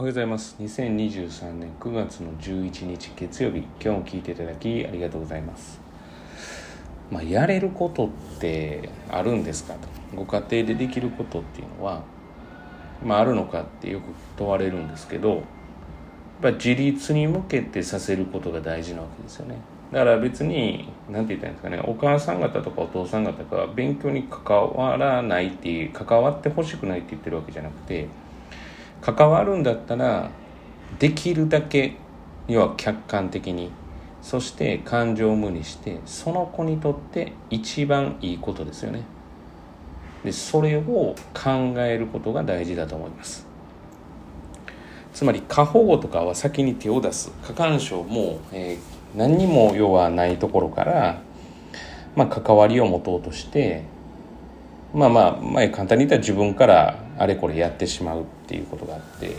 おはようございます。2023年9月の11日月曜日今日も聞いていただきありがとうございます。まあ、やれることってあるんですかと。ご家庭でできることっていうのは、まあ、あるのかってよく問われるんですけどやっぱ自立に向けてさせることが大事なわけですよね。だから別に何て言ったらいいんですかねお母さん方とかお父さん方が勉強に関わらないっていう関わってほしくないって言ってるわけじゃなくて関わるんだったらできるだけ要は客観的にそして感情を無にしてその子にとって一番いいことですよね。でそれを考えることが大事だと思います。つまり過保護とかは先に手を出す。過干渉も、えー、何にも要はないところから、まあ、関わりを持とうとしてまあまあ前簡単に言ったら自分からあれこれやってしまうっていうことがあって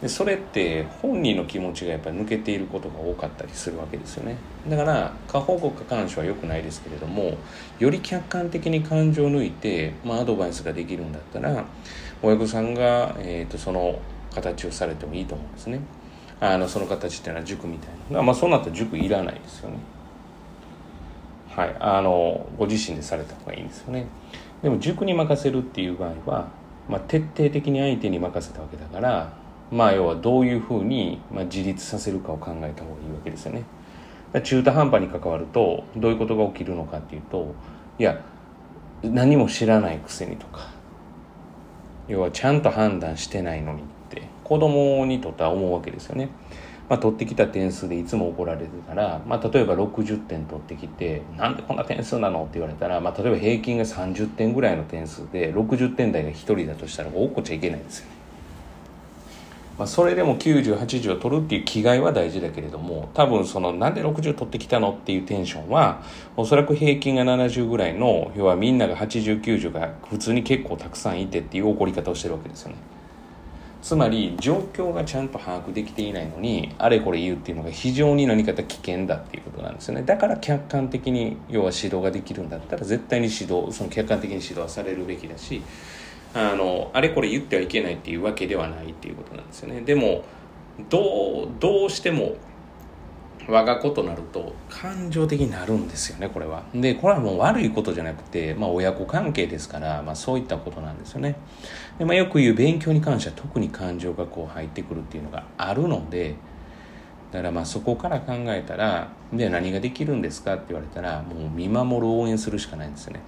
でそれって本人の気持ちがやっぱり抜けていることが多かったりするわけですよね。だから過保護過干渉は良くないですけれどもより客観的に感情を抜いて、まあ、アドバイスができるんだったら親御さんが、えーと、その形をされてもいいと思うんですね。あのその形っていうのは塾みたいなまあそうなったら塾いらないですよね。はい。あのご自身でされた方がいいんですよね。でも塾に任せるっていう場合は、まあ、徹底的に相手に任せたわけだからまあ要はどういうふうに、ま、自立させるかを考えた方がいいわけですよね中途半端に関わるとどういうことが起きるのかっていうといや何も知らないくせにとか要はちゃんと判断してないのにって子供にとっては思うわけですよね。まあ、取ってきた点数でいつも怒られてたら、まあ、例えば60点取ってきて「なんでこんな点数なの?」って言われたら、まあ、例えば平均が30点ぐらいの点数で60点台が1人だとしたら怒っちゃいけないんですよね。まあ、それでも9080を取るっていう気概は大事だけれども多分そのなんで60取ってきたのっていうテンションはおそらく平均が70ぐらいの要はみんなが8090が普通に結構たくさんいてっていう怒り方をしてるわけですよねつまり状況がちゃんと把握できていないのにあれこれ言うっていうのが非常に何かと危険だっていうことなんですよね。だから客観的に要は指導ができるんだったら絶対に指導その客観的に指導はされるべきだしあのあれこれ言ってはいけないっていうわけではないっていうことなんですよね。でもどうどうしても我が子となると。感情的になるんですよねこれは。でこれはもう悪いことじゃなくて、まあ、親子関係ですから、まあ、そういったことなんですよね。で、まあ、よく言う勉強に関しては特に感情がこう入ってくるっていうのがあるのでだからまあそこから考えたらで何ができるんですかって言われたらもう見守る応援するしかないんですよね。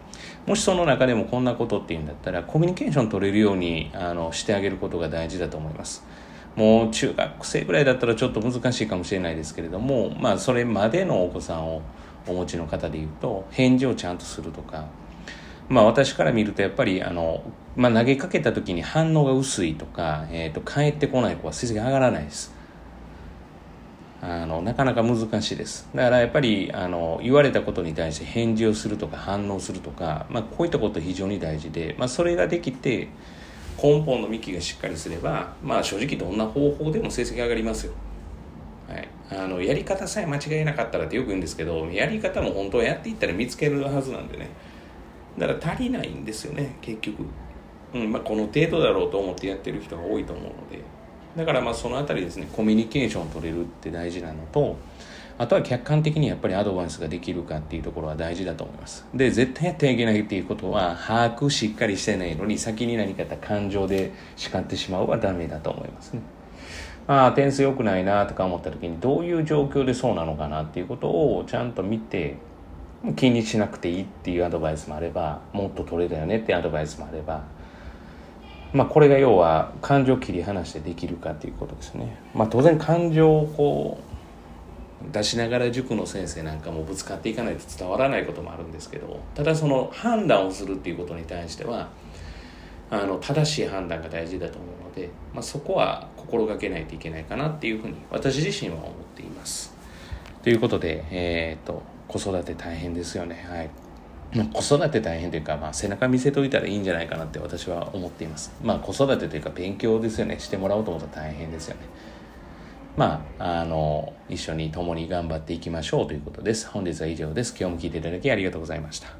もしその中でもこんなことっていうんだったらコミュニケーション取れるようにあのしてあげることが大事だと思います。もう中学生ぐらいだったらちょっと難しいかもしれないですけれどもまあそれまでのお子さんをお持ちの方でいうと返事をちゃんとするとか。まあ私から見るとやっぱりあの、まあ、投げかけた時に反応が薄いとか、えー、と帰ってこない子は成績上がらないです。あのなかなか難しいです。だからやっぱりあの言われたことに対して返事をするとか反応するとか、まあ、こういったこと非常に大事で、まあ、それができて根本の幹がしっかりすれば、まあ、正直どんな方法でも成績上がりますよ、はい、あのやり方さえ間違えなかったらってよく言うんですけどやり方も本当はやっていったら見つけるはずなんでね。だから足りないんですよね結局、うんまあ、この程度だろうと思ってやってる人が多いと思うので。だからまあその辺りですねコミュニケーションを取れるって大事なのとあとは客観的にやっぱりアドバイスができるかっていうところは大事だと思いますで絶対やってはいけないっていうことは把握しっかりしてないのに先に何か感情で叱ってしまうはダメだと思いますねああ点数良くないなとか思った時にどういう状況でそうなのかなっていうことをちゃんと見て気にしなくていいっていうアドバイスもあればもっと取れたよねっていうアドバイスもあればまあ、これが要は感情を切り離してできるかということですね。まあ、当然感情をこう出しながら塾の先生なんかもぶつかっていかないと伝わらないこともあるんですけどただその判断をするっていうことに対してはあの正しい判断が大事だと思うので、まあ、そこは心がけないといけないかなっていうふうに私自身は思っています。ということで、えーと、と子育て大変ですよね。はい子育て大変というか、まあ、背中見せといたらいいんじゃないかなって私は思っています。まあ、子育てというか勉強ですよね。してもらおうと思ったら大変ですよね。まあ、あの、一緒に共に頑張っていきましょうということです。本日は以上です。今日も聞いていただきありがとうございました。